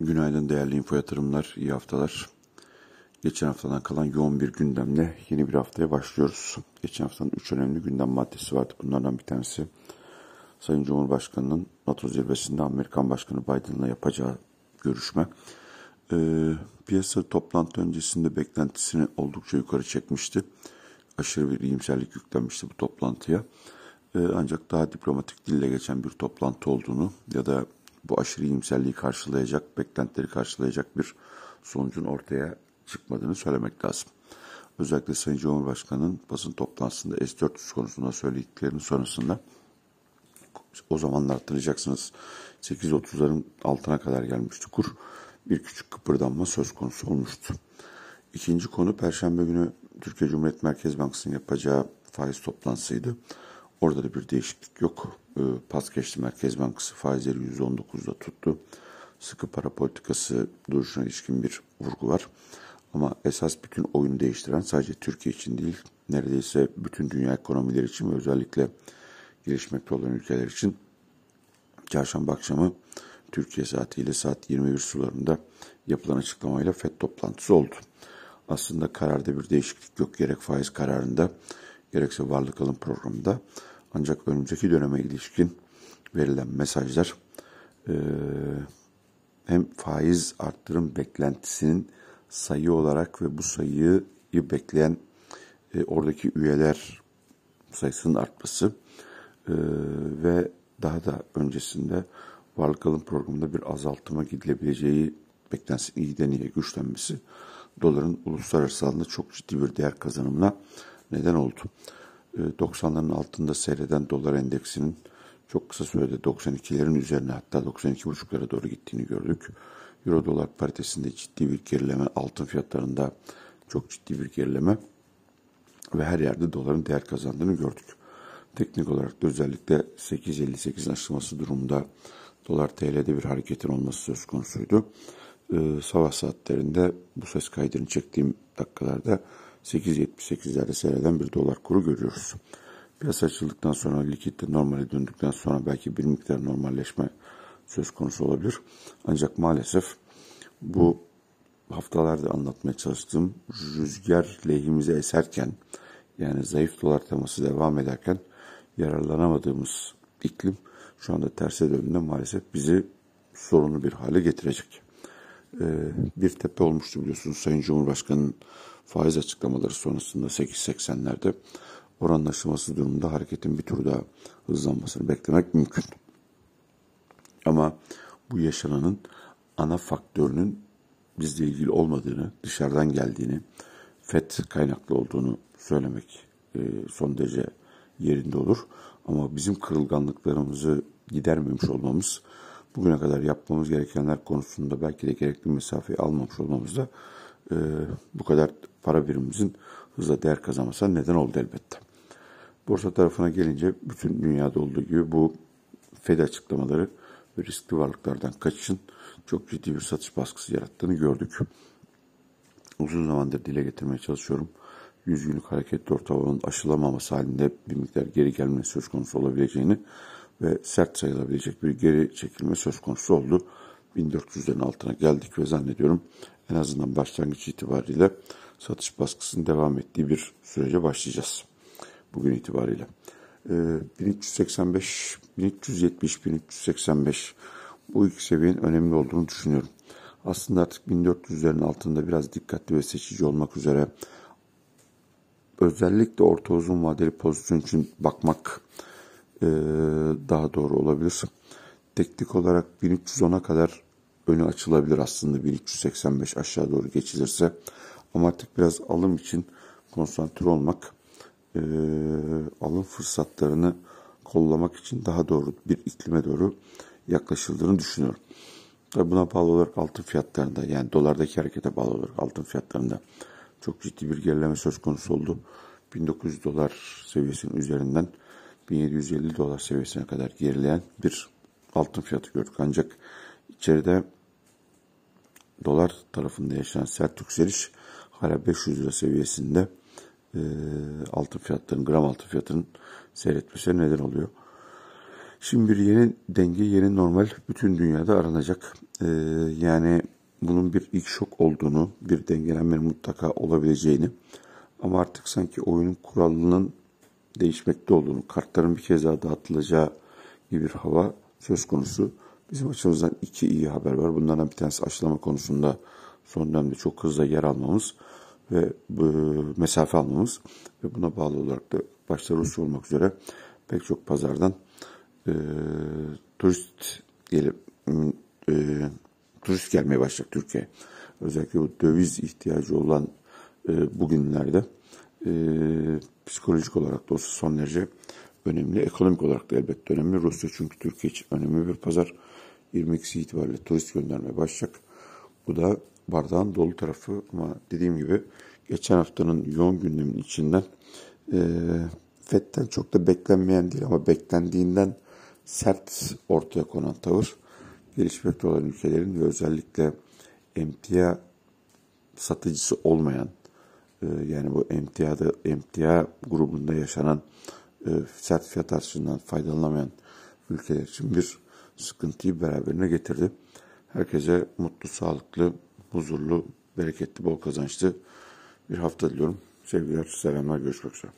Günaydın değerli info yatırımlar, iyi haftalar. Geçen haftadan kalan yoğun bir gündemle yeni bir haftaya başlıyoruz. Geçen haftanın üç önemli gündem maddesi vardı. Bunlardan bir tanesi Sayın Cumhurbaşkanı'nın NATO zirvesinde Amerikan Başkanı Biden'la yapacağı görüşme. Ee, piyasa toplantı öncesinde beklentisini oldukça yukarı çekmişti. Aşırı bir iyimserlik yüklenmişti bu toplantıya. Ee, ancak daha diplomatik dille geçen bir toplantı olduğunu ya da bu aşırı iyimserliği karşılayacak, beklentileri karşılayacak bir sonucun ortaya çıkmadığını söylemek lazım. Özellikle Sayın Cumhurbaşkanı'nın basın toplantısında S-400 konusunda söylediklerinin sonrasında o zamanlar hatırlayacaksınız 8.30'ların altına kadar gelmişti kur. Bir küçük kıpırdanma söz konusu olmuştu. İkinci konu Perşembe günü Türkiye Cumhuriyet Merkez Bankası'nın yapacağı faiz toplantısıydı. Orada da bir değişiklik yok. Pas geçti Merkez Bankası faizleri %19'da tuttu. Sıkı para politikası duruşuna ilişkin bir vurgu var. Ama esas bütün oyunu değiştiren sadece Türkiye için değil, neredeyse bütün dünya ekonomileri için ve özellikle gelişmekte olan ülkeler için çarşamba akşamı Türkiye saatiyle saat 21 sularında yapılan açıklamayla FED toplantısı oldu. Aslında kararda bir değişiklik yok gerek faiz kararında gerekse varlık alım programında. Ancak önümüzdeki döneme ilişkin verilen mesajlar e, hem faiz arttırım beklentisinin sayı olarak ve bu sayıyı bekleyen e, oradaki üyeler sayısının artması e, ve daha da öncesinde varlık alım programında bir azaltıma gidilebileceği beklentisinin iyiden iyiye güçlenmesi doların uluslararası alanda çok ciddi bir değer kazanımına neden oldu. 90'ların altında seyreden dolar endeksinin çok kısa sürede 92'lerin üzerine hatta 92,5'lara doğru gittiğini gördük. Euro dolar paritesinde ciddi bir gerileme, altın fiyatlarında çok ciddi bir gerileme ve her yerde doların değer kazandığını gördük. Teknik olarak da özellikle 8.58 aşılması durumunda dolar TL'de bir hareketin olması söz konusuydu. Ee, sabah saatlerinde bu ses kaydını çektiğim dakikalarda 8.78'lerde seyreden bir dolar kuru görüyoruz. Piyasa açıldıktan sonra likitte normale döndükten sonra belki bir miktar normalleşme söz konusu olabilir. Ancak maalesef bu haftalarda anlatmaya çalıştığım rüzgar lehimize eserken yani zayıf dolar teması devam ederken yararlanamadığımız iklim şu anda terse döndüğünde maalesef bizi sorunlu bir hale getirecek. Ee, bir tepe olmuştu biliyorsunuz Sayın Cumhurbaşkanı'nın faiz açıklamaları sonrasında 8.80'lerde oran aşılması durumunda hareketin bir tur daha hızlanmasını beklemek mümkün. Ama bu yaşananın ana faktörünün bizle ilgili olmadığını, dışarıdan geldiğini, FED kaynaklı olduğunu söylemek e, son derece yerinde olur. Ama bizim kırılganlıklarımızı gidermemiş olmamız, bugüne kadar yapmamız gerekenler konusunda belki de gerekli mesafeyi almamış olmamız da e, bu kadar para birimimizin hızla değer kazanmasına neden oldu elbette. Borsa tarafına gelince bütün dünyada olduğu gibi bu Fed açıklamaları ve riskli varlıklardan kaçışın çok ciddi bir satış baskısı yarattığını gördük. Uzun zamandır dile getirmeye çalışıyorum. 100 günlük hareketli ortalamanın aşılamaması halinde bir miktar geri gelme söz konusu olabileceğini ve sert sayılabilecek bir geri çekilme söz konusu oldu. 1400'lerin altına geldik ve zannediyorum en azından başlangıç itibariyle satış baskısının devam ettiği bir sürece başlayacağız. Bugün itibariyle. 1385, 1370, 1385 bu iki seviyenin önemli olduğunu düşünüyorum. Aslında artık 1400'lerin altında biraz dikkatli ve seçici olmak üzere özellikle orta uzun vadeli pozisyon için bakmak e, daha doğru olabilir. Teknik olarak 1310'a kadar önü açılabilir aslında 1385 aşağı doğru geçilirse. Ama artık biraz alım için konsantre olmak, e, alım fırsatlarını kollamak için daha doğru bir iklime doğru yaklaşıldığını düşünüyorum. Tabi buna bağlı olarak altın fiyatlarında yani dolardaki harekete bağlı olarak altın fiyatlarında çok ciddi bir gerileme söz konusu oldu. 1900 dolar seviyesinin üzerinden 1750 dolar seviyesine kadar gerileyen bir altın fiyatı gördük. Ancak içeride dolar tarafında yaşanan sert yükseliş hala 500 lira seviyesinde e, altın fiyatlarının, gram altın fiyatının seyretmesine neden oluyor. Şimdi bir yeni denge, yeni normal bütün dünyada aranacak. Ee, yani bunun bir ilk şok olduğunu, bir dengelenmenin mutlaka olabileceğini ama artık sanki oyunun kuralının değişmekte olduğunu, kartların bir kez daha dağıtılacağı gibi bir hava söz konusu. Bizim açımızdan iki iyi haber var. Bunlardan bir tanesi aşılama konusunda son dönemde çok hızlı yer almamız ve e, mesafe almamız ve buna bağlı olarak da başta Rusya olmak üzere pek çok pazardan e, turist gelip e, turist gelmeye başlayacak Türkiye. Özellikle bu döviz ihtiyacı olan e, bugünlerde e, psikolojik olarak da olsa son derece önemli. Ekonomik olarak da elbette önemli. Rusya çünkü Türkiye için önemli bir pazar. 22'si itibariyle turist göndermeye başlayacak. Bu da bardağın dolu tarafı ama dediğim gibi geçen haftanın yoğun gündemin içinden e, FED'den çok da beklenmeyen değil ama beklendiğinden sert ortaya konan tavır gelişmekte olan ülkelerin ve özellikle emtia satıcısı olmayan yani bu emtiada emtia grubunda yaşanan e, sert fiyat artışından faydalanamayan ülkeler için bir sıkıntıyı beraberine getirdi. Herkese mutlu, sağlıklı, huzurlu, bereketli, bol kazançlı bir hafta diliyorum. Sevgiler, selamlar, görüşmek üzere.